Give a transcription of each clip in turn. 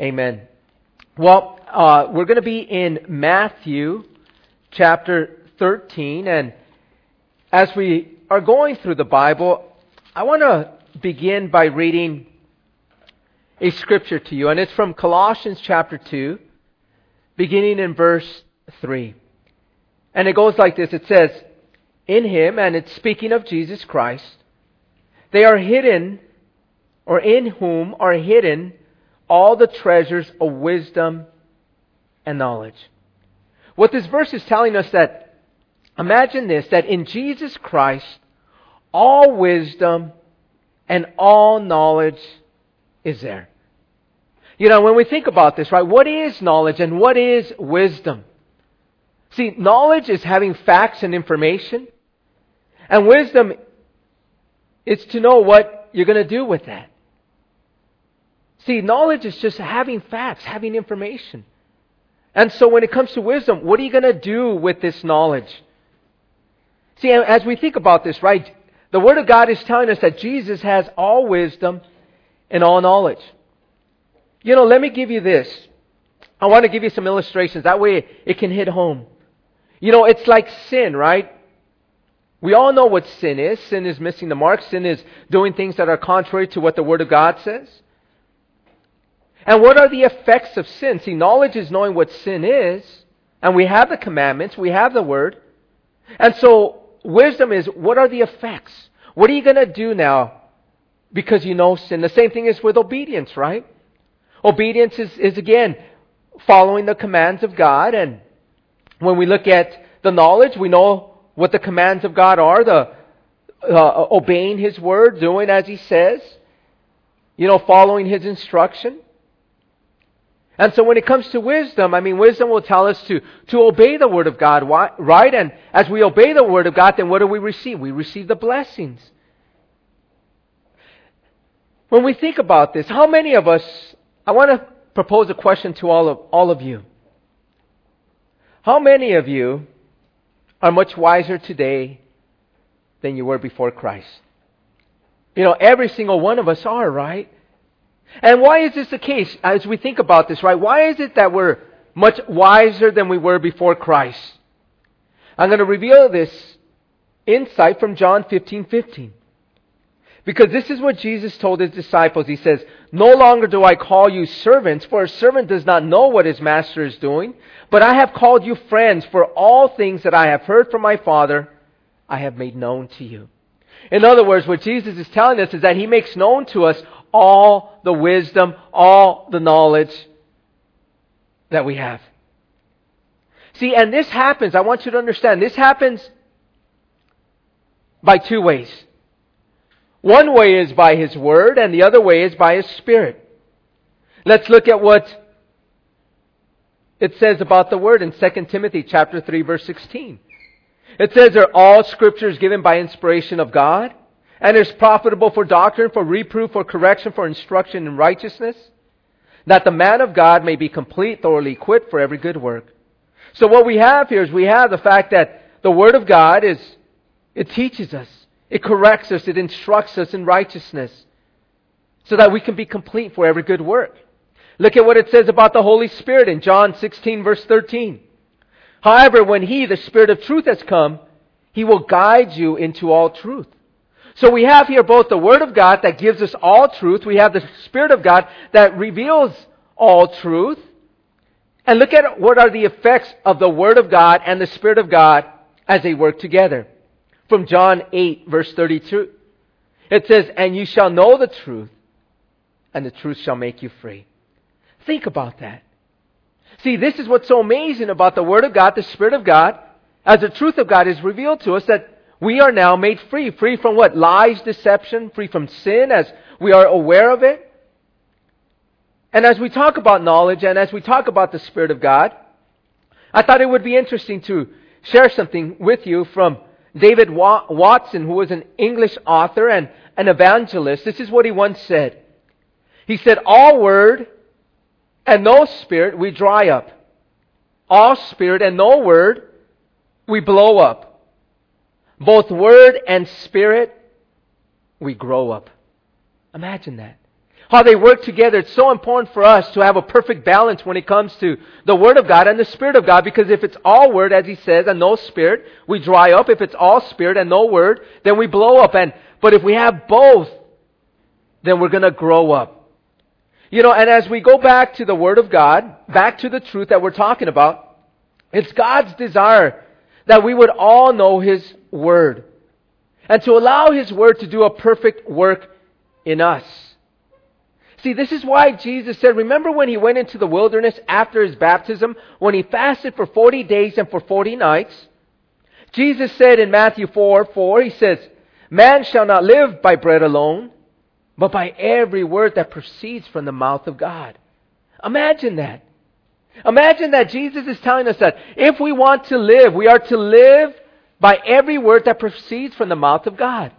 Amen. Well, uh, we're going to be in Matthew chapter 13, and as we are going through the Bible, I want to begin by reading a scripture to you, and it's from Colossians chapter 2, beginning in verse 3. And it goes like this it says, In him, and it's speaking of Jesus Christ, they are hidden, or in whom are hidden all the treasures of wisdom and knowledge. What this verse is telling us that, imagine this, that in Jesus Christ, all wisdom and all knowledge is there. You know, when we think about this, right, what is knowledge and what is wisdom? See, knowledge is having facts and information, and wisdom is to know what you're going to do with that. See, knowledge is just having facts, having information. And so when it comes to wisdom, what are you going to do with this knowledge? See, as we think about this, right, the Word of God is telling us that Jesus has all wisdom and all knowledge. You know, let me give you this. I want to give you some illustrations. That way it can hit home. You know, it's like sin, right? We all know what sin is. Sin is missing the mark. Sin is doing things that are contrary to what the Word of God says. And what are the effects of sin? See, knowledge is knowing what sin is, and we have the commandments, we have the Word. And so, wisdom is what are the effects? What are you going to do now because you know sin? The same thing is with obedience, right? Obedience is, is again following the commands of God, and when we look at the knowledge, we know what the commands of God are, the uh, obeying His word, doing as He says, you know, following His instruction. And so when it comes to wisdom, I mean, wisdom will tell us to, to obey the Word of God, right? And as we obey the Word of God, then what do we receive? We receive the blessings. When we think about this, how many of us, I want to propose a question to all of, all of you. How many of you are much wiser today than you were before Christ? You know, every single one of us are, right? And why is this the case as we think about this, right? Why is it that we're much wiser than we were before Christ? I'm going to reveal this insight from John 15 15. Because this is what Jesus told his disciples. He says, No longer do I call you servants, for a servant does not know what his master is doing, but I have called you friends, for all things that I have heard from my Father, I have made known to you. In other words, what Jesus is telling us is that he makes known to us all the wisdom, all the knowledge that we have. See, and this happens, I want you to understand, this happens by two ways. One way is by His Word, and the other way is by His Spirit. Let's look at what it says about the Word in 2 Timothy chapter 3 verse 16. It says, Are all scriptures given by inspiration of God? And is profitable for doctrine, for reproof, for correction, for instruction in righteousness, that the man of God may be complete, thoroughly equipped for every good work. So what we have here is we have the fact that the Word of God is, it teaches us, it corrects us, it instructs us in righteousness, so that we can be complete for every good work. Look at what it says about the Holy Spirit in John 16 verse 13. However, when He, the Spirit of truth has come, He will guide you into all truth. So we have here both the Word of God that gives us all truth. We have the Spirit of God that reveals all truth. And look at what are the effects of the Word of God and the Spirit of God as they work together. From John 8 verse 32. It says, And you shall know the truth, and the truth shall make you free. Think about that. See, this is what's so amazing about the Word of God, the Spirit of God, as the truth of God is revealed to us that we are now made free. Free from what? Lies, deception, free from sin as we are aware of it. And as we talk about knowledge and as we talk about the Spirit of God, I thought it would be interesting to share something with you from David Watson, who was an English author and an evangelist. This is what he once said. He said, All word and no spirit we dry up. All spirit and no word we blow up both word and spirit, we grow up. Imagine that. how they work together. It's so important for us to have a perfect balance when it comes to the Word of God and the Spirit of God, because if it's all Word, as he says, and no Spirit, we dry up. If it's all Spirit and no Word, then we blow up. And, but if we have both, then we're gonna grow up. You know, and as we go back to the Word of God, back to the truth that we're talking about, it's God's desire that we would all know His Word. And to allow His Word to do a perfect work in us. See, this is why Jesus said, remember when he went into the wilderness after his baptism, when he fasted for 40 days and for 40 nights? Jesus said in Matthew 4 4, he says, Man shall not live by bread alone, but by every word that proceeds from the mouth of God. Imagine that. Imagine that Jesus is telling us that if we want to live, we are to live by every word that proceeds from the mouth of God.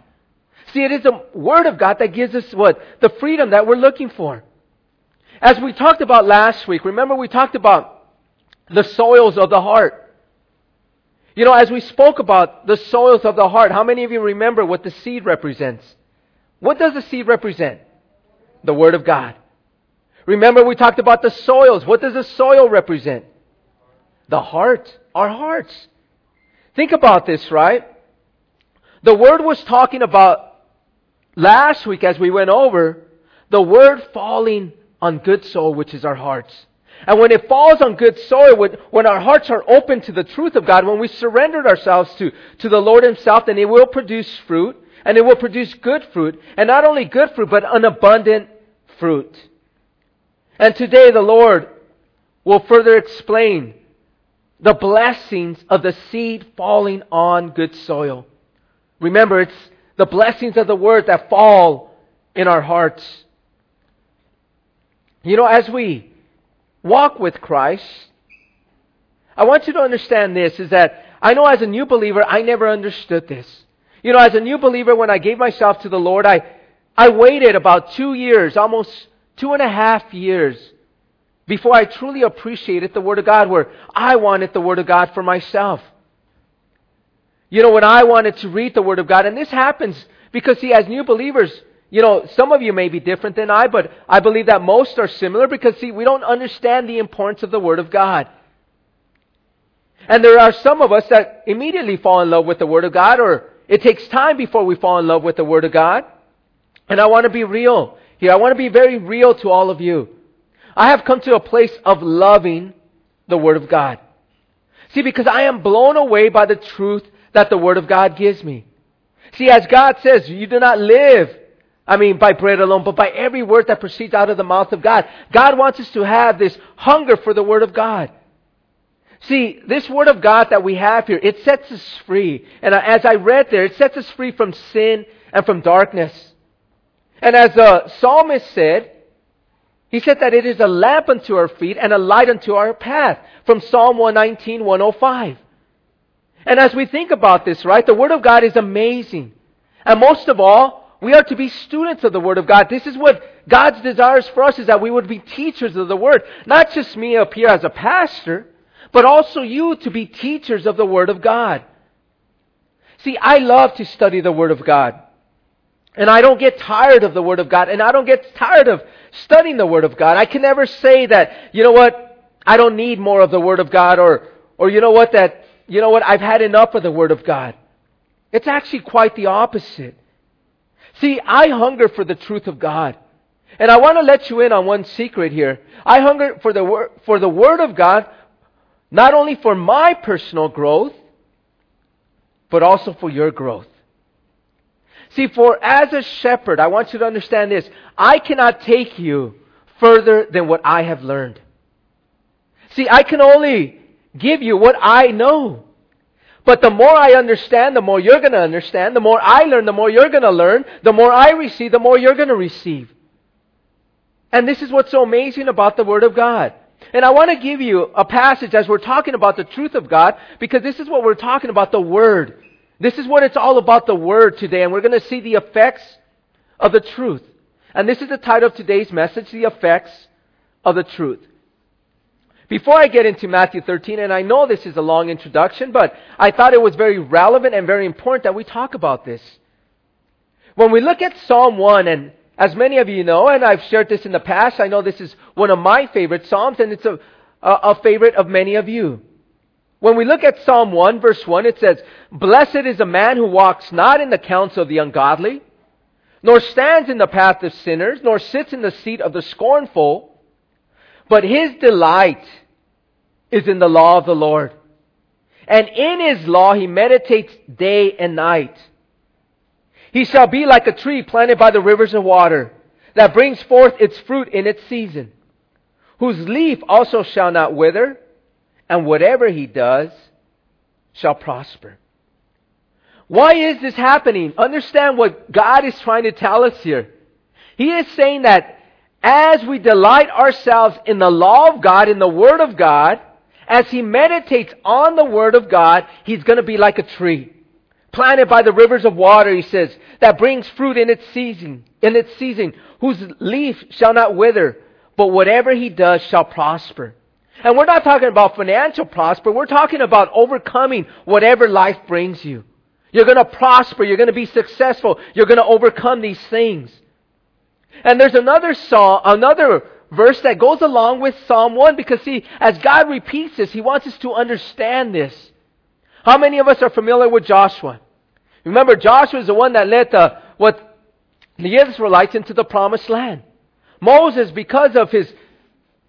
See, it is the Word of God that gives us what? The freedom that we're looking for. As we talked about last week, remember we talked about the soils of the heart. You know, as we spoke about the soils of the heart, how many of you remember what the seed represents? What does the seed represent? The Word of God. Remember we talked about the soils. What does the soil represent? The heart. Our hearts. Think about this, right? The Word was talking about last week as we went over, the word falling on good soil, which is our hearts. And when it falls on good soil, when, our hearts are open to the truth of God, when we surrendered ourselves to, to the Lord Himself, then it will produce fruit, and it will produce good fruit, and not only good fruit, but an abundant fruit. And today the Lord will further explain the blessings of the seed falling on good soil. Remember, it's the blessings of the word that fall in our hearts. You know, as we walk with Christ, I want you to understand this is that I know as a new believer, I never understood this. You know, as a new believer, when I gave myself to the Lord, I, I waited about two years, almost two and a half years, before I truly appreciated the Word of God, where I wanted the Word of God for myself. You know, when I wanted to read the Word of God, and this happens because, see, as new believers, you know, some of you may be different than I, but I believe that most are similar because, see, we don't understand the importance of the Word of God. And there are some of us that immediately fall in love with the Word of God, or it takes time before we fall in love with the Word of God. And I want to be real here. I want to be very real to all of you. I have come to a place of loving the Word of God. See, because I am blown away by the truth that the Word of God gives me. See, as God says, you do not live, I mean, by bread alone, but by every word that proceeds out of the mouth of God. God wants us to have this hunger for the Word of God. See, this Word of God that we have here, it sets us free. And uh, as I read there, it sets us free from sin and from darkness. And as the psalmist said, he said that it is a lamp unto our feet and a light unto our path from Psalm 119, 105. And as we think about this, right, the Word of God is amazing. And most of all, we are to be students of the Word of God. This is what God's desires for us is that we would be teachers of the Word. Not just me up here as a pastor, but also you to be teachers of the Word of God. See, I love to study the Word of God. And I don't get tired of the Word of God, and I don't get tired of studying the Word of God. I can never say that, you know what, I don't need more of the Word of God, or, or you know what, that you know what, I've had enough of the Word of God. It's actually quite the opposite. See, I hunger for the truth of God. And I want to let you in on one secret here. I hunger for the, wor- for the Word of God, not only for my personal growth, but also for your growth. See, for as a shepherd, I want you to understand this. I cannot take you further than what I have learned. See, I can only give you what I know. But the more I understand, the more you're going to understand. The more I learn, the more you're going to learn. The more I receive, the more you're going to receive. And this is what's so amazing about the Word of God. And I want to give you a passage as we're talking about the truth of God, because this is what we're talking about the Word. This is what it's all about the Word today, and we're going to see the effects of the truth. And this is the title of today's message, The Effects of the Truth. Before I get into Matthew 13, and I know this is a long introduction, but I thought it was very relevant and very important that we talk about this. When we look at Psalm 1 and, as many of you know, and I've shared this in the past, I know this is one of my favorite Psalms, and it's a, a, a favorite of many of you. When we look at Psalm 1, verse 1, it says, Blessed is a man who walks not in the counsel of the ungodly, nor stands in the path of sinners, nor sits in the seat of the scornful, but his delight is in the law of the Lord. And in his law he meditates day and night. He shall be like a tree planted by the rivers of water, that brings forth its fruit in its season, whose leaf also shall not wither, and whatever he does shall prosper. Why is this happening? Understand what God is trying to tell us here. He is saying that as we delight ourselves in the law of God, in the Word of God, as he meditates on the Word of God, he's going to be like a tree. Planted by the rivers of water, he says, that brings fruit in its season, in its season, whose leaf shall not wither, but whatever he does shall prosper. And we're not talking about financial prosper. We're talking about overcoming whatever life brings you. You're going to prosper. You're going to be successful. You're going to overcome these things. And there's another song, another verse that goes along with Psalm 1 because see, as God repeats this, He wants us to understand this. How many of us are familiar with Joshua? Remember, Joshua is the one that led the, what, the Israelites into the promised land. Moses, because of his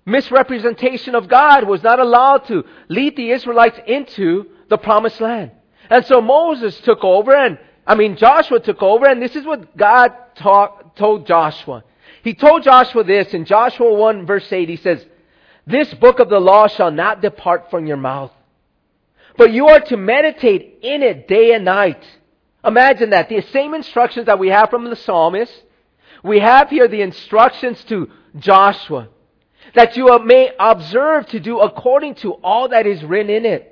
misrepresentation of God was not allowed to lead the Israelites into the promised land. And so Moses took over and, I mean, Joshua took over and this is what God told Joshua. He told Joshua this in Joshua 1 verse 8. He says, This book of the law shall not depart from your mouth, but you are to meditate in it day and night. Imagine that. The same instructions that we have from the psalmist, we have here the instructions to Joshua that you may observe to do according to all that is written in it.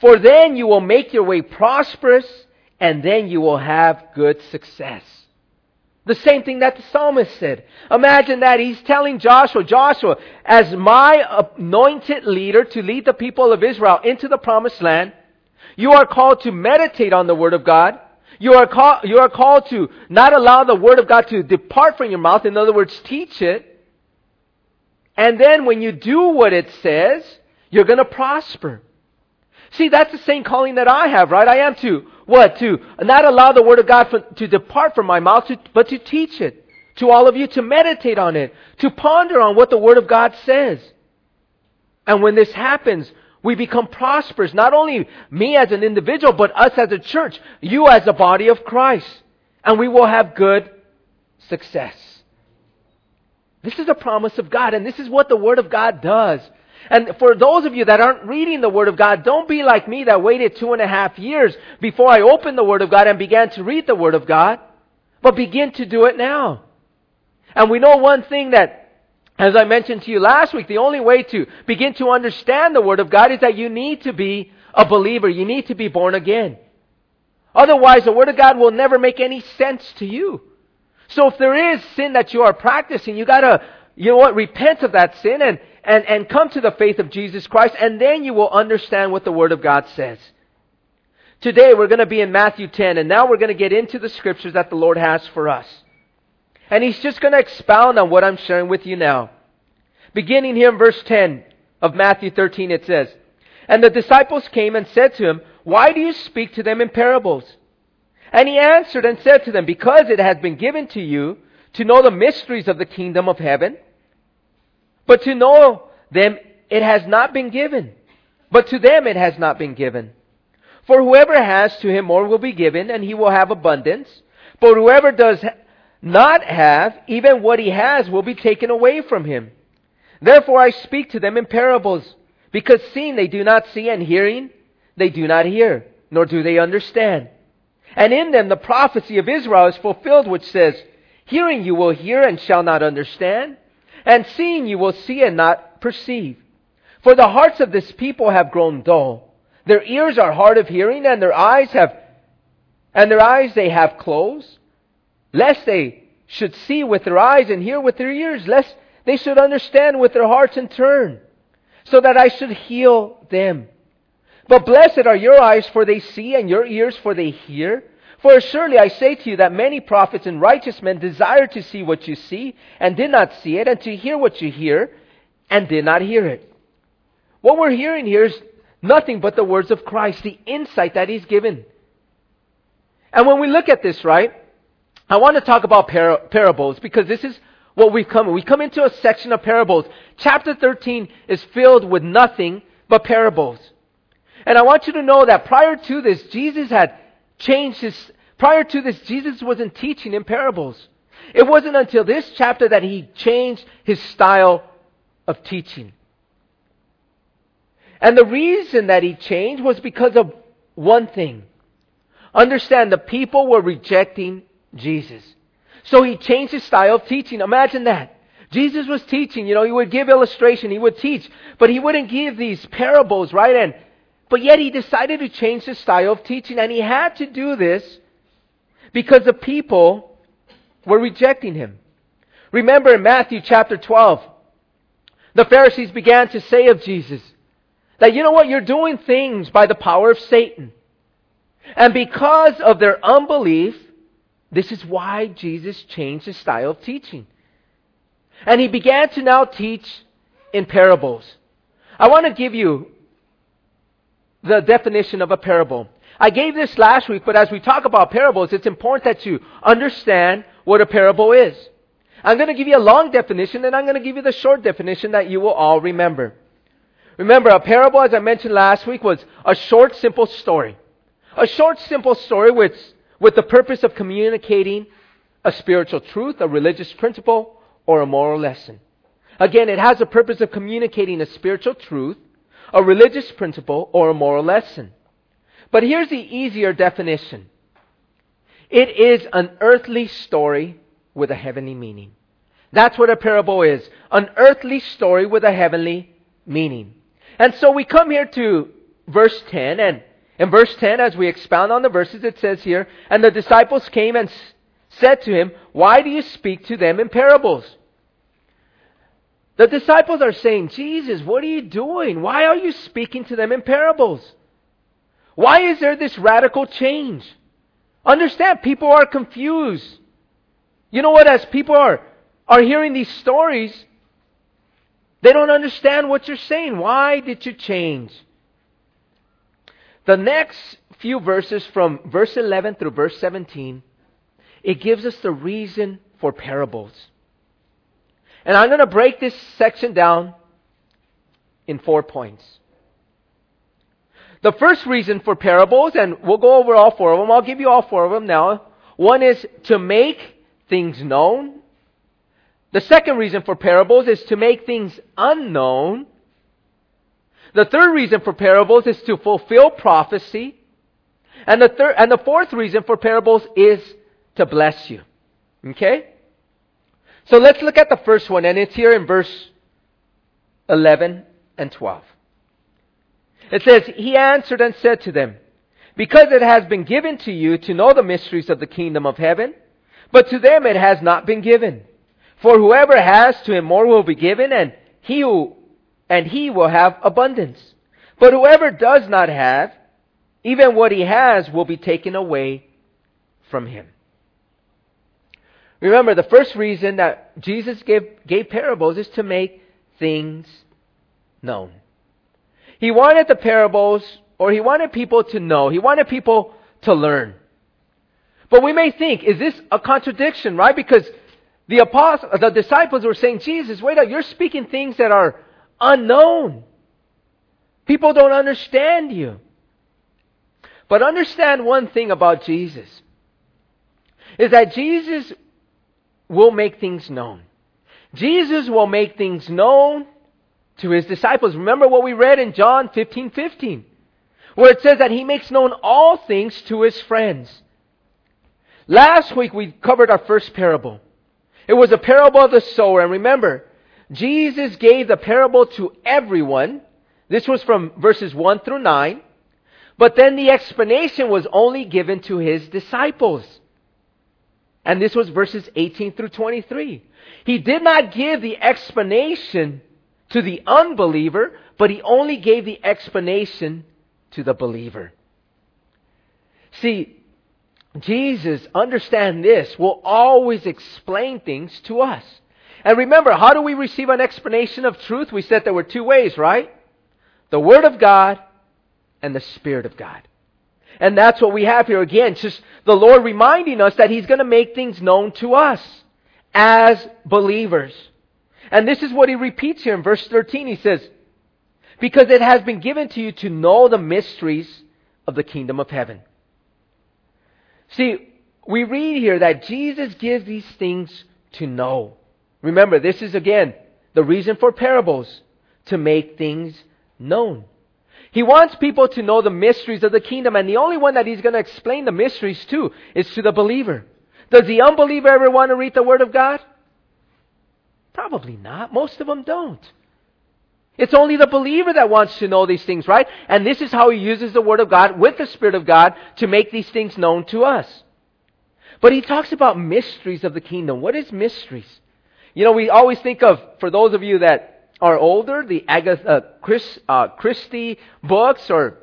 For then you will make your way prosperous, and then you will have good success. The same thing that the psalmist said. Imagine that he's telling Joshua, Joshua, as my anointed leader to lead the people of Israel into the promised land, you are called to meditate on the word of God. You are, call, you are called to not allow the word of God to depart from your mouth. In other words, teach it. And then when you do what it says, you're going to prosper. See, that's the same calling that I have, right? I am to, what? To not allow the Word of God for, to depart from my mouth, to, but to teach it. To all of you, to meditate on it. To ponder on what the Word of God says. And when this happens, we become prosperous. Not only me as an individual, but us as a church. You as a body of Christ. And we will have good success. This is a promise of God, and this is what the Word of God does. And for those of you that aren't reading the Word of God, don't be like me that waited two and a half years before I opened the Word of God and began to read the Word of God, but begin to do it now. And we know one thing that, as I mentioned to you last week, the only way to begin to understand the Word of God is that you need to be a believer. You need to be born again. Otherwise, the Word of God will never make any sense to you. So if there is sin that you are practicing, you gotta, you know what, repent of that sin and, and, and come to the faith of Jesus Christ, and then you will understand what the Word of God says. Today we're going to be in Matthew 10, and now we're going to get into the scriptures that the Lord has for us. And He's just going to expound on what I'm sharing with you now. Beginning here in verse 10 of Matthew 13, it says, And the disciples came and said to him, Why do you speak to them in parables? And he answered and said to them, Because it has been given to you to know the mysteries of the kingdom of heaven, but to know them it has not been given. But to them it has not been given. For whoever has, to him more will be given, and he will have abundance. But whoever does not have, even what he has will be taken away from him. Therefore I speak to them in parables, because seeing they do not see, and hearing they do not hear, nor do they understand. And in them the prophecy of Isaiah is fulfilled, which says, Hearing you will hear and shall not understand, and seeing you will see and not perceive. For the hearts of this people have grown dull. Their ears are hard of hearing, and their eyes have, and their eyes they have closed, lest they should see with their eyes and hear with their ears, lest they should understand with their hearts and turn, so that I should heal them. But blessed are your eyes, for they see, and your ears, for they hear. For surely I say to you that many prophets and righteous men desired to see what you see and did not see it, and to hear what you hear and did not hear it. What we're hearing here is nothing but the words of Christ, the insight that He's given. And when we look at this, right, I want to talk about par- parables because this is what we've come. We come into a section of parables. Chapter 13 is filled with nothing but parables. And I want you to know that prior to this, Jesus had changed his, prior to this, Jesus wasn't teaching in parables. It wasn't until this chapter that he changed his style of teaching. And the reason that he changed was because of one thing. Understand, the people were rejecting Jesus. So he changed his style of teaching. Imagine that. Jesus was teaching, you know, he would give illustration, he would teach, but he wouldn't give these parables, right? And but yet he decided to change his style of teaching, and he had to do this because the people were rejecting him. Remember in Matthew chapter 12, the Pharisees began to say of Jesus that, you know what, you're doing things by the power of Satan. And because of their unbelief, this is why Jesus changed his style of teaching. And he began to now teach in parables. I want to give you the definition of a parable. I gave this last week, but as we talk about parables, it's important that you understand what a parable is. I'm going to give you a long definition, and I'm going to give you the short definition that you will all remember. Remember, a parable, as I mentioned last week, was a short, simple story. A short, simple story with, with the purpose of communicating a spiritual truth, a religious principle, or a moral lesson. Again, it has the purpose of communicating a spiritual truth, a religious principle, or a moral lesson. But here's the easier definition it is an earthly story with a heavenly meaning. That's what a parable is an earthly story with a heavenly meaning. And so we come here to verse 10, and in verse 10, as we expound on the verses, it says here, And the disciples came and said to him, Why do you speak to them in parables? The disciples are saying, Jesus, what are you doing? Why are you speaking to them in parables? Why is there this radical change? Understand, people are confused. You know what? As people are, are hearing these stories, they don't understand what you're saying. Why did you change? The next few verses from verse 11 through verse 17, it gives us the reason for parables. And I'm going to break this section down in four points. The first reason for parables, and we'll go over all four of them, I'll give you all four of them now. One is to make things known. The second reason for parables is to make things unknown. The third reason for parables is to fulfill prophecy. And the third, and the fourth reason for parables is to bless you. Okay? So let's look at the first one, and it's here in verse 11 and 12. It says, He answered and said to them, Because it has been given to you to know the mysteries of the kingdom of heaven, but to them it has not been given. For whoever has, to him more will be given, and he who, and he will have abundance. But whoever does not have, even what he has will be taken away from him. Remember, the first reason that Jesus gave, gave parables is to make things known. He wanted the parables, or he wanted people to know. He wanted people to learn. But we may think, is this a contradiction, right? Because the apostles, the disciples were saying, Jesus, wait up, you're speaking things that are unknown. People don't understand you. But understand one thing about Jesus is that Jesus will make things known. Jesus will make things known to his disciples. Remember what we read in John 15 15, where it says that he makes known all things to his friends. Last week we covered our first parable. It was a parable of the sower, and remember, Jesus gave the parable to everyone. This was from verses 1 through 9. But then the explanation was only given to his disciples. And this was verses 18 through 23. He did not give the explanation to the unbeliever, but he only gave the explanation to the believer. See, Jesus, understand this, will always explain things to us. And remember, how do we receive an explanation of truth? We said there were two ways, right? The Word of God and the Spirit of God. And that's what we have here again. Just the Lord reminding us that He's going to make things known to us as believers. And this is what He repeats here in verse 13. He says, Because it has been given to you to know the mysteries of the kingdom of heaven. See, we read here that Jesus gives these things to know. Remember, this is again the reason for parables to make things known. He wants people to know the mysteries of the kingdom, and the only one that he's going to explain the mysteries to is to the believer. Does the unbeliever ever want to read the Word of God? Probably not. Most of them don't. It's only the believer that wants to know these things, right? And this is how he uses the Word of God with the Spirit of God to make these things known to us. But he talks about mysteries of the kingdom. What is mysteries? You know, we always think of, for those of you that are older, the Agatha uh, Chris, uh, Christie books or,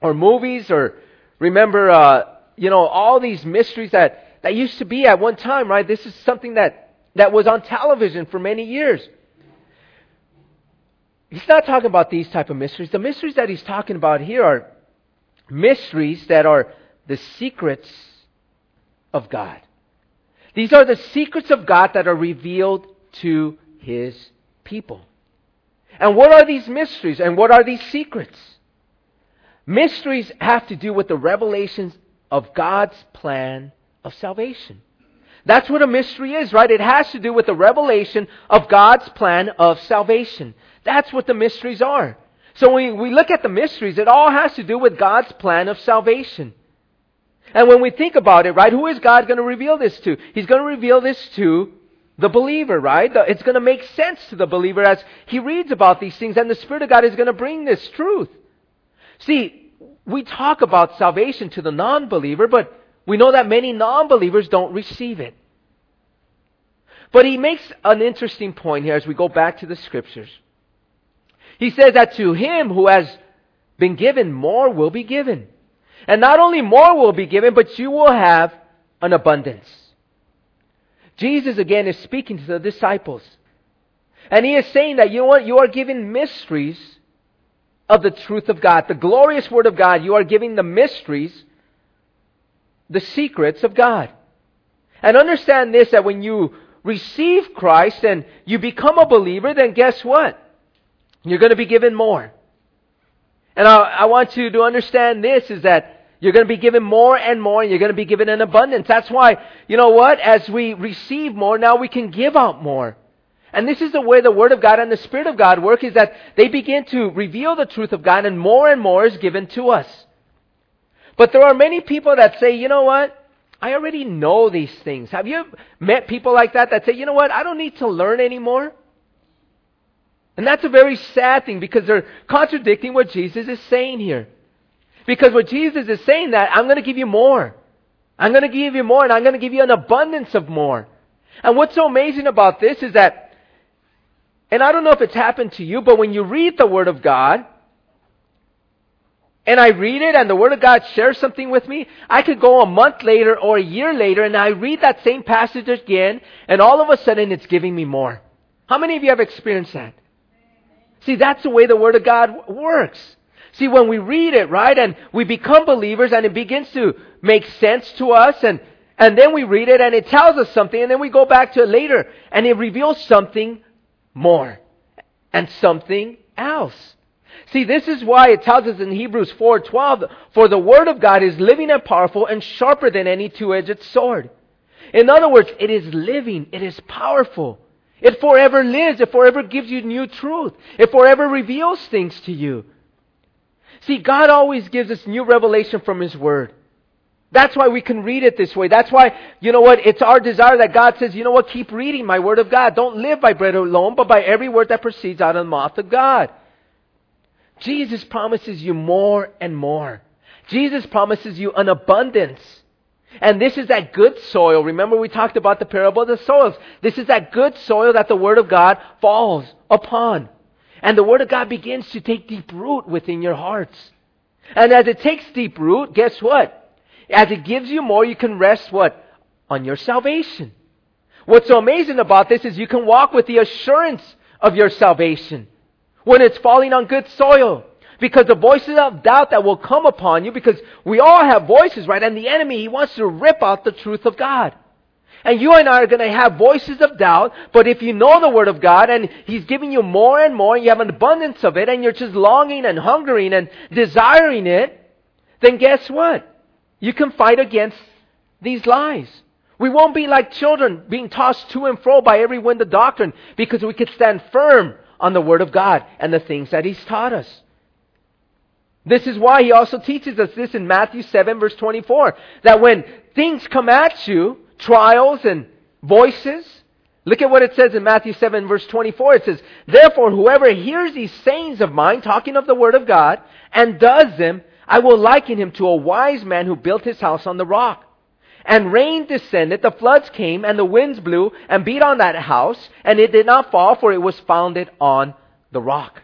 or movies or remember, uh, you know, all these mysteries that, that used to be at one time, right? This is something that, that was on television for many years. He's not talking about these type of mysteries. The mysteries that he's talking about here are mysteries that are the secrets of God. These are the secrets of God that are revealed to his people. And what are these mysteries and what are these secrets? Mysteries have to do with the revelations of God's plan of salvation. That's what a mystery is, right? It has to do with the revelation of God's plan of salvation. That's what the mysteries are. So when we look at the mysteries, it all has to do with God's plan of salvation. And when we think about it, right, who is God going to reveal this to? He's going to reveal this to the believer, right? It's going to make sense to the believer as he reads about these things, and the Spirit of God is going to bring this truth. See, we talk about salvation to the non believer, but we know that many non believers don't receive it. But he makes an interesting point here as we go back to the scriptures. He says that to him who has been given, more will be given. And not only more will be given, but you will have an abundance. Jesus again is speaking to the disciples. And he is saying that you what? You are given mysteries of the truth of God. The glorious Word of God. You are giving the mysteries, the secrets of God. And understand this that when you receive Christ and you become a believer, then guess what? You're going to be given more. And I, I want you to understand this is that you're going to be given more and more, and you're going to be given in abundance. That's why, you know what? As we receive more, now we can give out more. And this is the way the Word of God and the Spirit of God work, is that they begin to reveal the truth of God, and more and more is given to us. But there are many people that say, you know what? I already know these things. Have you met people like that that say, you know what? I don't need to learn anymore? And that's a very sad thing because they're contradicting what Jesus is saying here. Because what Jesus is saying that I'm going to give you more. I'm going to give you more and I'm going to give you an abundance of more. And what's so amazing about this is that, and I don't know if it's happened to you, but when you read the Word of God, and I read it and the Word of God shares something with me, I could go a month later or a year later and I read that same passage again and all of a sudden it's giving me more. How many of you have experienced that? See, that's the way the Word of God works. See, when we read it, right, and we become believers and it begins to make sense to us and, and then we read it and it tells us something and then we go back to it later and it reveals something more and something else. See, this is why it tells us in Hebrews 4:12, for the word of God is living and powerful and sharper than any two-edged sword. In other words, it is living, it is powerful. It forever lives. It forever gives you new truth. It forever reveals things to you. See, God always gives us new revelation from His Word. That's why we can read it this way. That's why, you know what, it's our desire that God says, you know what, keep reading my Word of God. Don't live by bread alone, but by every word that proceeds out of the mouth of God. Jesus promises you more and more. Jesus promises you an abundance. And this is that good soil. Remember we talked about the parable of the soils. This is that good soil that the Word of God falls upon. And the Word of God begins to take deep root within your hearts. And as it takes deep root, guess what? as it gives you more, you can rest what? On your salvation. What's so amazing about this is you can walk with the assurance of your salvation when it's falling on good soil. Because the voices of doubt that will come upon you, because we all have voices, right? And the enemy, he wants to rip out the truth of God. And you and I are going to have voices of doubt, but if you know the Word of God and He's giving you more and more, and you have an abundance of it, and you're just longing and hungering and desiring it, then guess what? You can fight against these lies. We won't be like children being tossed to and fro by every wind of doctrine because we could stand firm on the Word of God and the things that He's taught us. This is why He also teaches us this in Matthew 7 verse 24, that when things come at you, trials and voices, look at what it says in Matthew 7 verse 24. It says, Therefore whoever hears these sayings of mine, talking of the Word of God, and does them, I will liken him to a wise man who built his house on the rock. And rain descended, the floods came, and the winds blew and beat on that house, and it did not fall, for it was founded on the rock.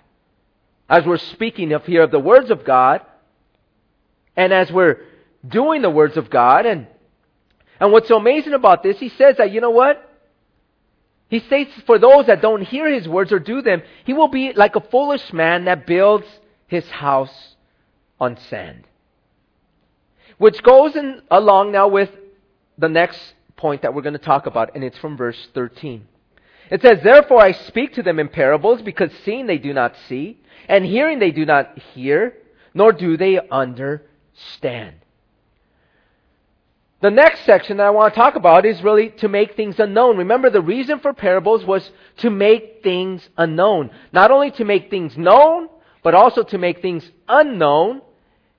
As we're speaking of here of the words of God, and as we're doing the words of God, and and what's so amazing about this, he says that, you know what? He states for those that don't hear his words or do them, he will be like a foolish man that builds his house on sand. Which goes in, along now with the next point that we're going to talk about, and it's from verse 13. It says, Therefore I speak to them in parables, because seeing they do not see, and hearing they do not hear, nor do they understand. The next section that I want to talk about is really to make things unknown. Remember, the reason for parables was to make things unknown. Not only to make things known, but also to make things unknown.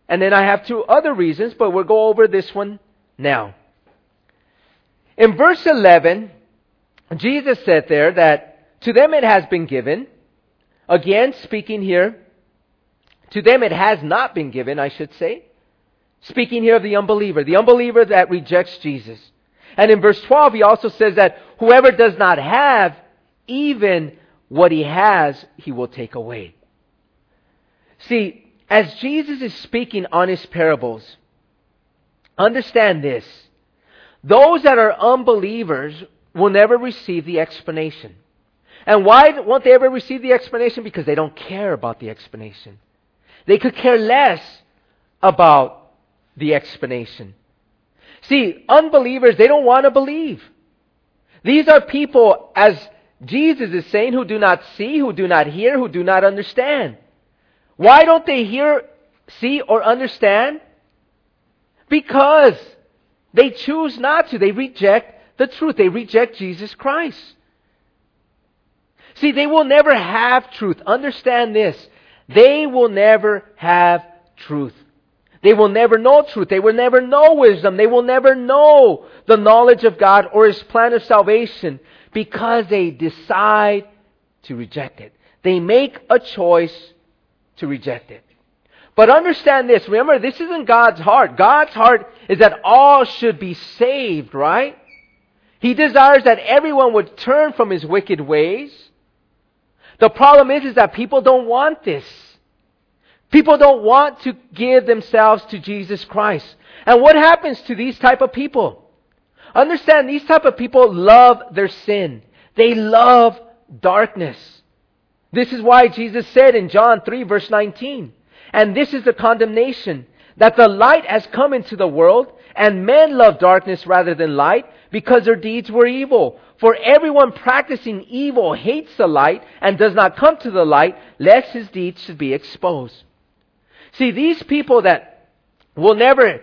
And then I have two other reasons, but we'll go over this one now. In verse 11, Jesus said there that to them it has been given. Again, speaking here, to them it has not been given, I should say. Speaking here of the unbeliever, the unbeliever that rejects Jesus. And in verse 12, he also says that whoever does not have even what he has, he will take away. See, as Jesus is speaking on his parables, understand this. Those that are unbelievers will never receive the explanation. And why won't they ever receive the explanation? Because they don't care about the explanation. They could care less about the explanation. See, unbelievers, they don't want to believe. These are people, as Jesus is saying, who do not see, who do not hear, who do not understand. Why don't they hear, see, or understand? Because they choose not to. They reject the truth. They reject Jesus Christ. See, they will never have truth. Understand this. They will never have truth. They will never know truth. They will never know wisdom. They will never know the knowledge of God or His plan of salvation because they decide to reject it. They make a choice to reject it. But understand this. Remember, this isn't God's heart. God's heart is that all should be saved, right? He desires that everyone would turn from his wicked ways. The problem is, is that people don't want this. People don't want to give themselves to Jesus Christ. And what happens to these type of people? Understand, these type of people love their sin. They love darkness. This is why Jesus said in John 3 verse 19, and this is the condemnation, that the light has come into the world, and men love darkness rather than light, because their deeds were evil. For everyone practicing evil hates the light, and does not come to the light, lest his deeds should be exposed. See, these people that will never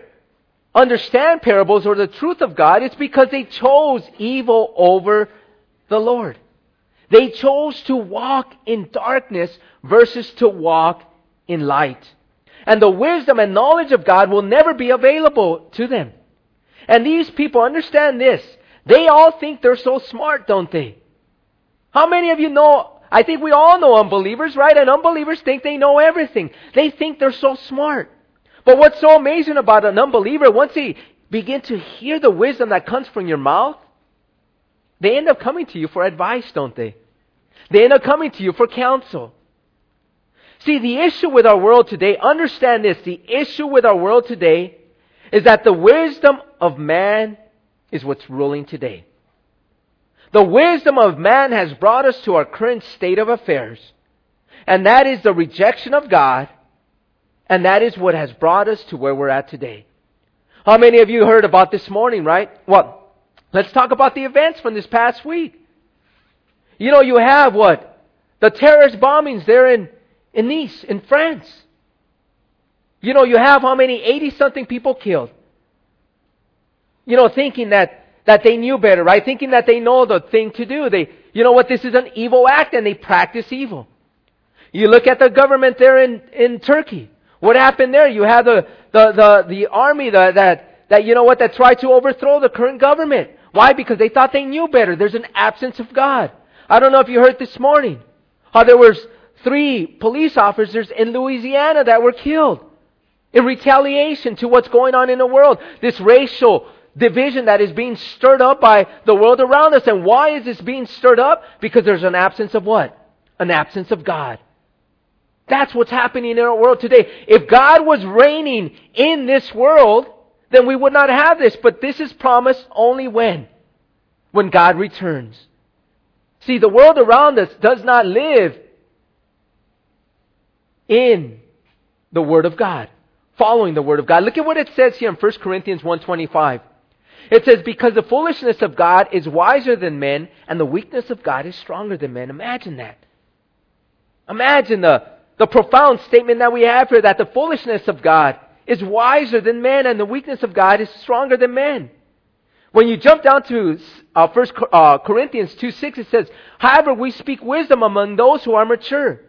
understand parables or the truth of God, it's because they chose evil over the Lord. They chose to walk in darkness versus to walk in light. And the wisdom and knowledge of God will never be available to them. And these people understand this. They all think they're so smart, don't they? How many of you know? I think we all know unbelievers, right? And unbelievers think they know everything. They think they're so smart. But what's so amazing about an unbeliever, once they begin to hear the wisdom that comes from your mouth, they end up coming to you for advice, don't they? They end up coming to you for counsel. See, the issue with our world today, understand this, the issue with our world today is that the wisdom of man is what's ruling today. The wisdom of man has brought us to our current state of affairs. And that is the rejection of God. And that is what has brought us to where we're at today. How many of you heard about this morning, right? Well, let's talk about the events from this past week. You know, you have what? The terrorist bombings there in, in Nice, in France. You know, you have how many? 80 something people killed. You know, thinking that, that they knew better, right? Thinking that they know the thing to do. They, you know what, this is an evil act and they practice evil. You look at the government there in, in Turkey. What happened there? You have the, the, the, the army the, that, that, you know what, that tried to overthrow the current government. Why? Because they thought they knew better. There's an absence of God. I don't know if you heard this morning how there was three police officers in Louisiana that were killed in retaliation to what's going on in the world. This racial division that is being stirred up by the world around us. And why is this being stirred up? Because there's an absence of what? An absence of God. That's what's happening in our world today. If God was reigning in this world, then we would not have this. But this is promised only when? When God returns. See, the world around us does not live in the Word of God following the word of God. Look at what it says here in 1 Corinthians 1:25. It says because the foolishness of God is wiser than men and the weakness of God is stronger than men. Imagine that. Imagine the the profound statement that we have here that the foolishness of God is wiser than men and the weakness of God is stronger than men. When you jump down to uh, 1 uh, Corinthians 2 6, it says, However, we speak wisdom among those who are mature,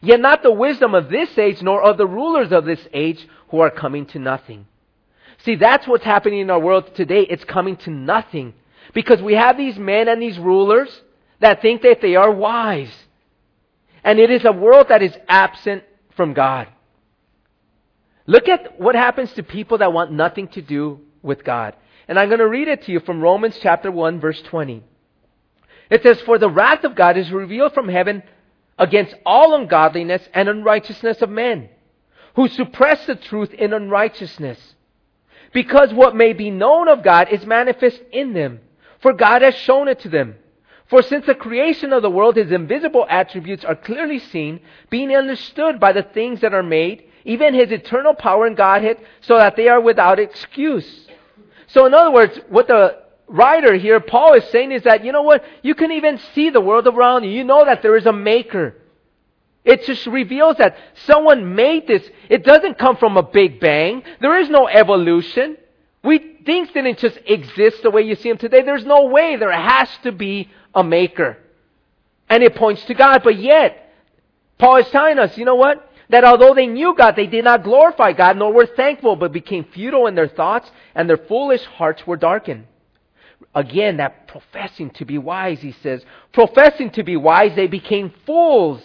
yet not the wisdom of this age, nor of the rulers of this age who are coming to nothing. See, that's what's happening in our world today. It's coming to nothing. Because we have these men and these rulers that think that they are wise. And it is a world that is absent from God. Look at what happens to people that want nothing to do with God. And I'm going to read it to you from Romans chapter 1 verse 20. It says, For the wrath of God is revealed from heaven against all ungodliness and unrighteousness of men who suppress the truth in unrighteousness. Because what may be known of God is manifest in them, for God has shown it to them. For since the creation of the world, his invisible attributes are clearly seen, being understood by the things that are made, even his eternal power and Godhead, so that they are without excuse. So in other words, what the writer here, Paul, is saying is that, you know what? You can even see the world around you. You know that there is a maker. It just reveals that someone made this. It doesn't come from a big bang. There is no evolution. We things didn't just exist the way you see them today. There's no way. There has to be a maker. And it points to God. But yet, Paul is telling us, you know what? That although they knew God, they did not glorify God, nor were thankful, but became futile in their thoughts, and their foolish hearts were darkened. Again, that professing to be wise, he says, professing to be wise, they became fools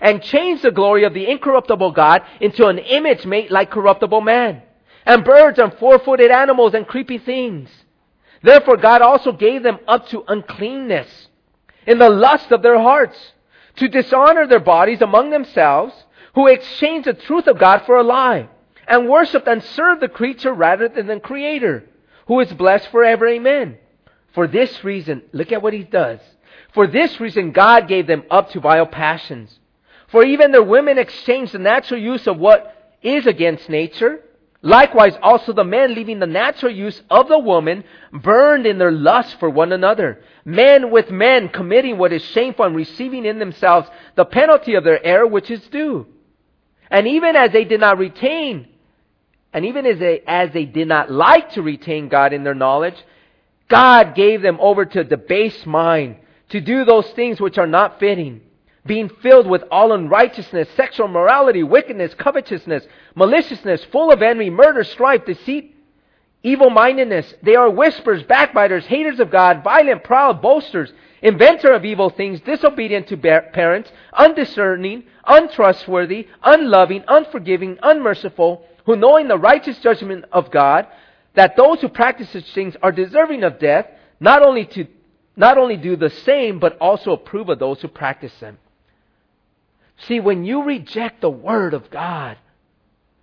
and changed the glory of the incorruptible God into an image made like corruptible man, and birds and four-footed animals and creepy things. Therefore God also gave them up to uncleanness in the lust of their hearts, to dishonor their bodies among themselves, who exchanged the truth of God for a lie, and worshipped and served the creature rather than the Creator, who is blessed forever. Amen. For this reason, look at what he does. For this reason, God gave them up to vile passions. For even the women exchange the natural use of what is against nature. Likewise, also the men, leaving the natural use of the woman, burned in their lust for one another. Men with men committing what is shameful and receiving in themselves the penalty of their error which is due. And even as they did not retain, and even as they, as they did not like to retain God in their knowledge, God gave them over to a base mind to do those things which are not fitting being filled with all unrighteousness, sexual morality, wickedness, covetousness, maliciousness, full of envy, murder, strife, deceit, evil mindedness. They are whisperers, backbiters, haters of God, violent, proud, boasters, inventor of evil things, disobedient to parents, undiscerning, untrustworthy, unloving, unforgiving, unmerciful, who knowing the righteous judgment of God, that those who practice such things are deserving of death, not only to not only do the same, but also approve of those who practice them. See, when you reject the Word of God,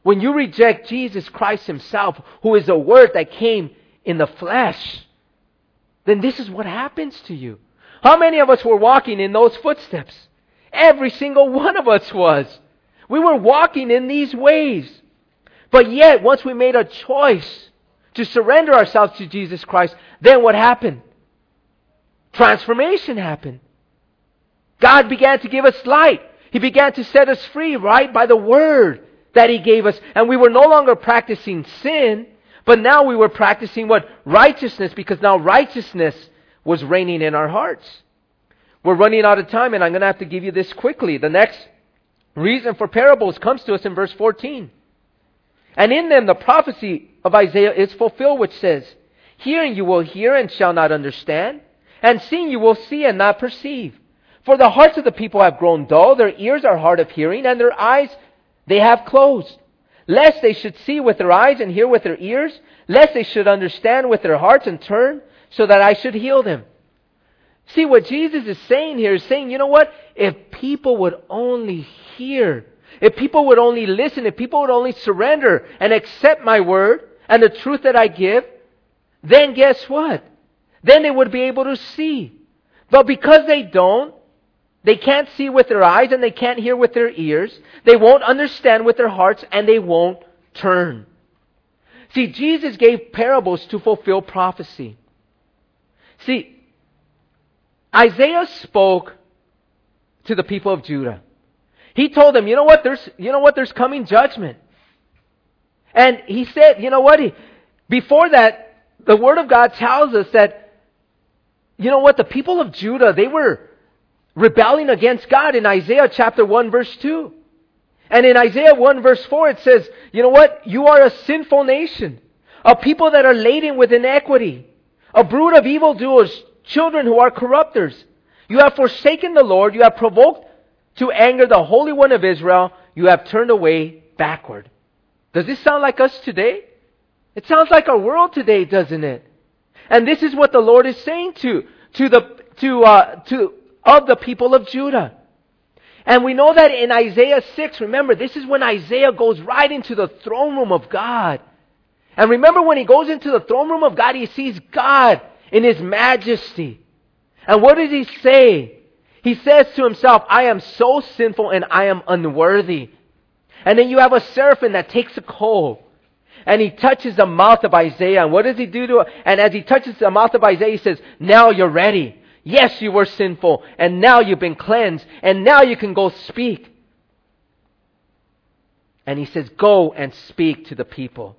when you reject Jesus Christ Himself, who is the Word that came in the flesh, then this is what happens to you. How many of us were walking in those footsteps? Every single one of us was. We were walking in these ways. But yet, once we made a choice to surrender ourselves to Jesus Christ, then what happened? Transformation happened. God began to give us light. He began to set us free, right? By the Word that He gave us. And we were no longer practicing sin, but now we were practicing what? Righteousness, because now righteousness was reigning in our hearts. We're running out of time, and I'm going to have to give you this quickly. The next reason for parables comes to us in verse 14. And in them the prophecy of Isaiah is fulfilled, which says, Hearing you will hear and shall not understand, and seeing you will see and not perceive. For the hearts of the people have grown dull, their ears are hard of hearing, and their eyes they have closed. Lest they should see with their eyes and hear with their ears, lest they should understand with their hearts and turn, so that I should heal them. See, what Jesus is saying here is saying, you know what? If people would only hear, if people would only listen, if people would only surrender and accept my word and the truth that I give, then guess what? Then they would be able to see. But because they don't, they can't see with their eyes and they can't hear with their ears. They won't understand with their hearts and they won't turn. See, Jesus gave parables to fulfill prophecy. See, Isaiah spoke to the people of Judah. He told them, you know what, there's, you know what, there's coming judgment. And he said, you know what, he, before that, the Word of God tells us that, you know what, the people of Judah, they were rebelling against God in Isaiah chapter 1 verse 2. And in Isaiah 1 verse 4 it says, you know what, you are a sinful nation, a people that are laden with iniquity, a brood of evildoers, children who are corrupters. You have forsaken the Lord. You have provoked to anger the Holy One of Israel. You have turned away backward. Does this sound like us today? It sounds like our world today, doesn't it? And this is what the Lord is saying to, to the, to, uh, to, of the people of Judah. And we know that in Isaiah 6, remember, this is when Isaiah goes right into the throne room of God. And remember when he goes into the throne room of God, he sees God in his majesty. And what does he say? He says to himself, I am so sinful and I am unworthy. And then you have a seraphim that takes a coal and he touches the mouth of Isaiah. And what does he do to it? And as he touches the mouth of Isaiah, he says, Now you're ready. Yes, you were sinful, and now you've been cleansed, and now you can go speak. And he says, Go and speak to the people.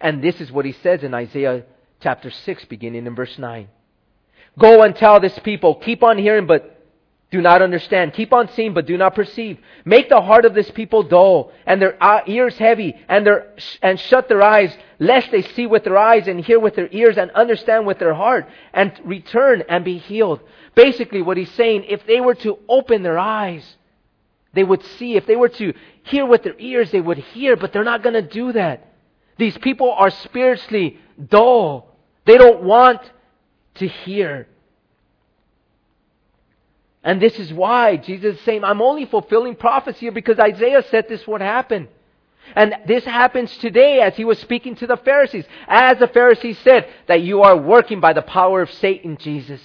And this is what he says in Isaiah chapter 6, beginning in verse 9. Go and tell this people, keep on hearing, but do not understand. Keep on seeing, but do not perceive. Make the heart of this people dull, and their uh, ears heavy, and, their, and shut their eyes, lest they see with their eyes, and hear with their ears, and understand with their heart, and return and be healed. Basically, what he's saying, if they were to open their eyes, they would see. If they were to hear with their ears, they would hear, but they're not going to do that. These people are spiritually dull. They don't want to hear. And this is why Jesus is saying, I'm only fulfilling prophecy because Isaiah said this would happen. And this happens today as he was speaking to the Pharisees. As the Pharisees said, that you are working by the power of Satan, Jesus.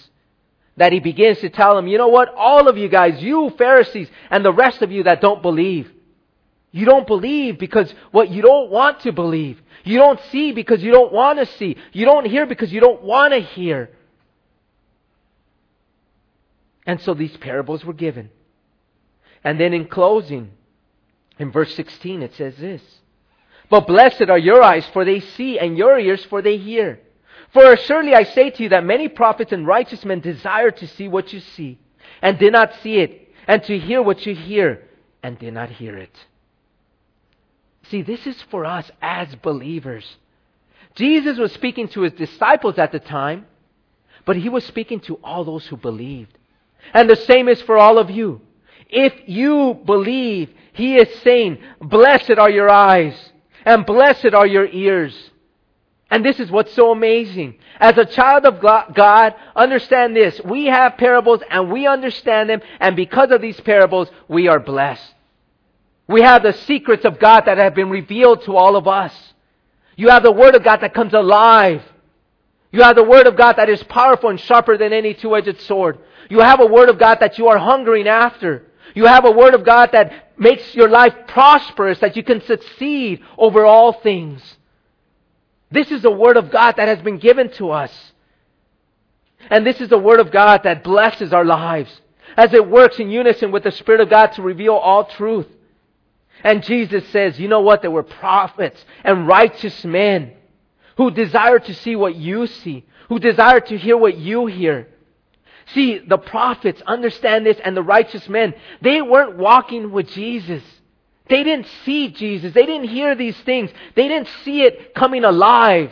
That he begins to tell them, you know what? All of you guys, you Pharisees, and the rest of you that don't believe. You don't believe because what you don't want to believe. You don't see because you don't want to see. You don't hear because you don't want to hear. And so these parables were given. And then in closing, in verse 16, it says this But blessed are your eyes, for they see, and your ears, for they hear. For surely I say to you that many prophets and righteous men desire to see what you see, and did not see it, and to hear what you hear, and did not hear it. See, this is for us as believers. Jesus was speaking to his disciples at the time, but he was speaking to all those who believed. And the same is for all of you. If you believe, he is saying, Blessed are your eyes, and blessed are your ears. And this is what's so amazing. As a child of God, understand this. We have parables and we understand them, and because of these parables, we are blessed. We have the secrets of God that have been revealed to all of us. You have the Word of God that comes alive. You have the Word of God that is powerful and sharper than any two-edged sword. You have a Word of God that you are hungering after. You have a Word of God that makes your life prosperous, that you can succeed over all things. This is the Word of God that has been given to us. And this is the Word of God that blesses our lives as it works in unison with the Spirit of God to reveal all truth. And Jesus says, you know what? There were prophets and righteous men who desire to see what you see, who desire to hear what you hear. See, the prophets understand this and the righteous men, they weren't walking with Jesus. They didn't see Jesus. They didn't hear these things. They didn't see it coming alive.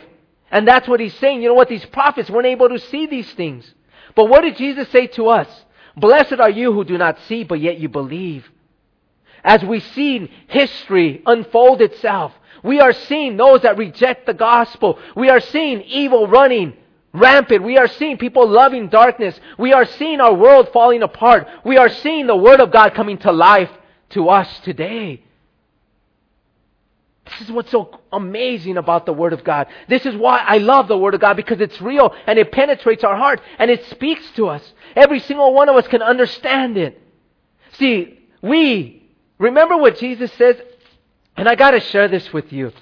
And that's what he's saying. You know what? These prophets weren't able to see these things. But what did Jesus say to us? Blessed are you who do not see, but yet you believe. As we see history unfold itself, we are seeing those that reject the gospel. We are seeing evil running rampant. We are seeing people loving darkness. We are seeing our world falling apart. We are seeing the Word of God coming to life to us today. This is what's so amazing about the Word of God. This is why I love the Word of God because it's real and it penetrates our heart and it speaks to us. Every single one of us can understand it. See, we, remember what Jesus says? And I gotta share this with you.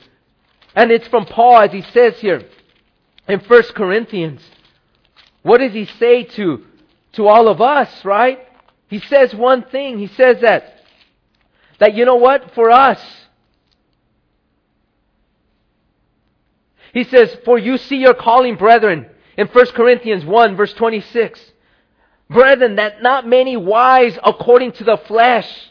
And it's from Paul as he says here in 1 Corinthians. What does he say to, to all of us, right? He says one thing. He says that, that you know what? For us, he says, For you see your calling, brethren, in 1 Corinthians 1, verse 26. Brethren, that not many wise according to the flesh,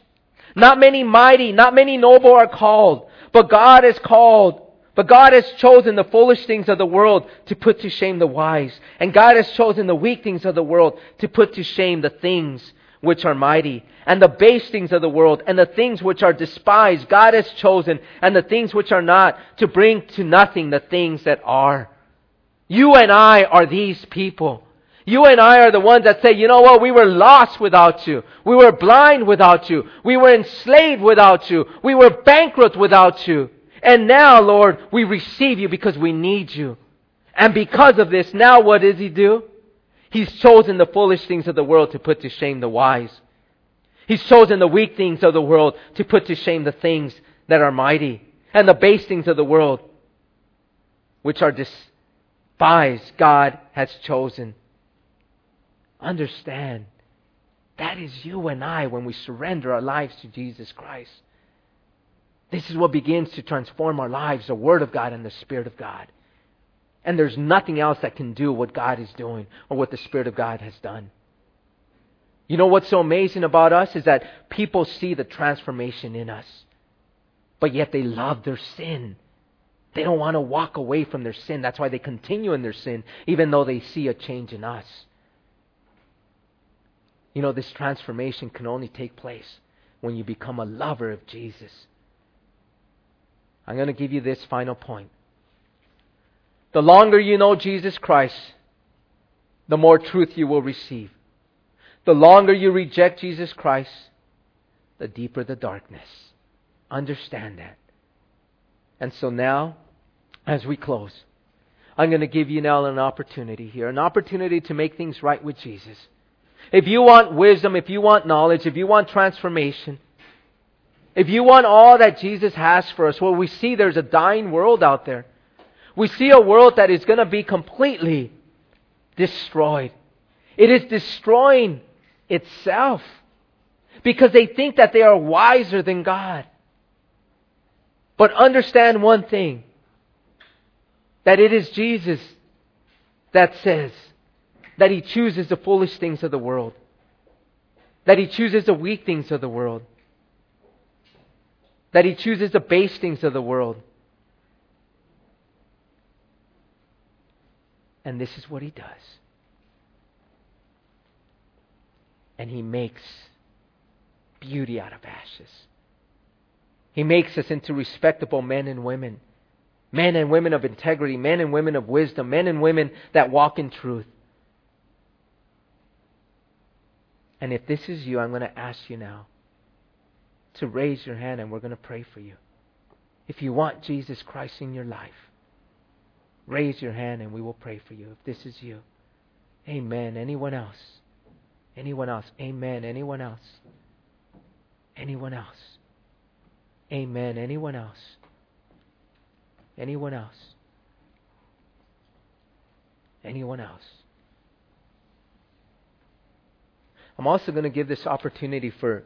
not many mighty, not many noble are called, but God has called but God has chosen the foolish things of the world to put to shame the wise. And God has chosen the weak things of the world to put to shame the things which are mighty. And the base things of the world and the things which are despised, God has chosen. And the things which are not to bring to nothing the things that are. You and I are these people. You and I are the ones that say, you know what, we were lost without you. We were blind without you. We were enslaved without you. We were bankrupt without you. And now, Lord, we receive you because we need you. And because of this, now what does he do? He's chosen the foolish things of the world to put to shame the wise. He's chosen the weak things of the world to put to shame the things that are mighty. And the base things of the world, which are despised, God has chosen. Understand, that is you and I when we surrender our lives to Jesus Christ. This is what begins to transform our lives the Word of God and the Spirit of God. And there's nothing else that can do what God is doing or what the Spirit of God has done. You know what's so amazing about us is that people see the transformation in us, but yet they love their sin. They don't want to walk away from their sin. That's why they continue in their sin, even though they see a change in us. You know, this transformation can only take place when you become a lover of Jesus. I'm going to give you this final point. The longer you know Jesus Christ, the more truth you will receive. The longer you reject Jesus Christ, the deeper the darkness. Understand that. And so now, as we close, I'm going to give you now an opportunity here, an opportunity to make things right with Jesus. If you want wisdom, if you want knowledge, if you want transformation, if you want all that Jesus has for us, well, we see there's a dying world out there. We see a world that is going to be completely destroyed. It is destroying itself because they think that they are wiser than God. But understand one thing that it is Jesus that says that He chooses the foolish things of the world, that He chooses the weak things of the world that he chooses the base things of the world. And this is what he does. And he makes beauty out of ashes. He makes us into respectable men and women. Men and women of integrity, men and women of wisdom, men and women that walk in truth. And if this is you, I'm going to ask you now to raise your hand and we're going to pray for you. If you want Jesus Christ in your life, raise your hand and we will pray for you if this is you. Amen. Anyone else? Anyone else? Amen. Anyone else? Anyone else? Amen. Anyone else? Anyone else? Anyone else? I'm also going to give this opportunity for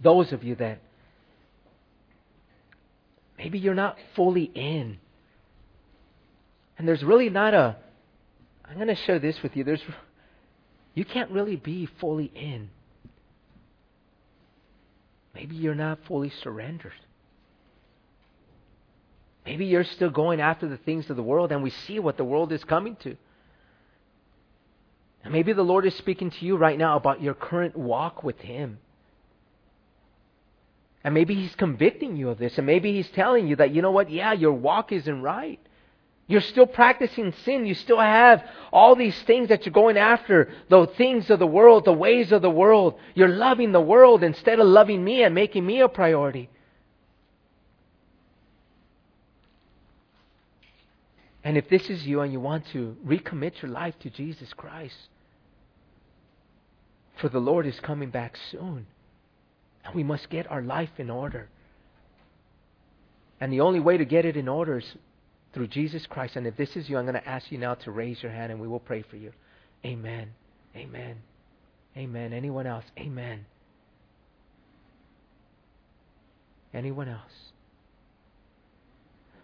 those of you that maybe you're not fully in. And there's really not a I'm going to share this with you. There's you can't really be fully in. Maybe you're not fully surrendered. Maybe you're still going after the things of the world and we see what the world is coming to. Maybe the Lord is speaking to you right now about your current walk with Him. And maybe He's convicting you of this. And maybe He's telling you that, you know what, yeah, your walk isn't right. You're still practicing sin. You still have all these things that you're going after, the things of the world, the ways of the world. You're loving the world instead of loving me and making me a priority. And if this is you and you want to recommit your life to Jesus Christ, for the Lord is coming back soon. And we must get our life in order. And the only way to get it in order is through Jesus Christ. And if this is you, I'm going to ask you now to raise your hand and we will pray for you. Amen. Amen. Amen. Anyone else? Amen. Anyone else?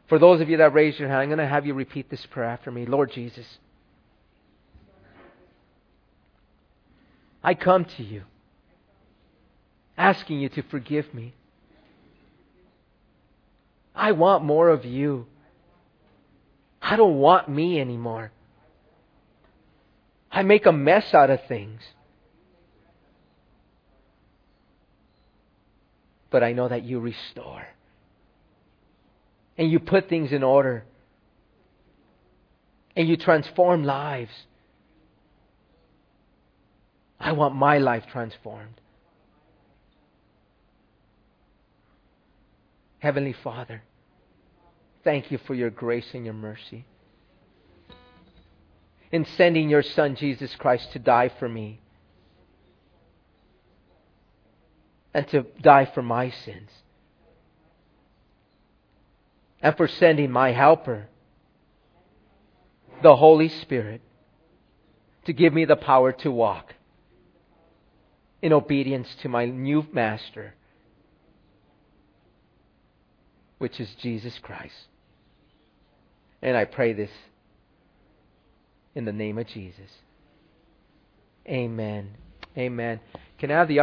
For those of you that raised your hand, I'm going to have you repeat this prayer after me. Lord Jesus, I come to you asking you to forgive me. I want more of you. I don't want me anymore. I make a mess out of things. But I know that you restore. And you put things in order. And you transform lives. I want my life transformed. Heavenly Father, thank you for your grace and your mercy. In sending your Son, Jesus Christ, to die for me and to die for my sins. And for sending my helper, the Holy Spirit, to give me the power to walk in obedience to my new master, which is Jesus Christ. And I pray this in the name of Jesus. Amen. Amen. Can I have the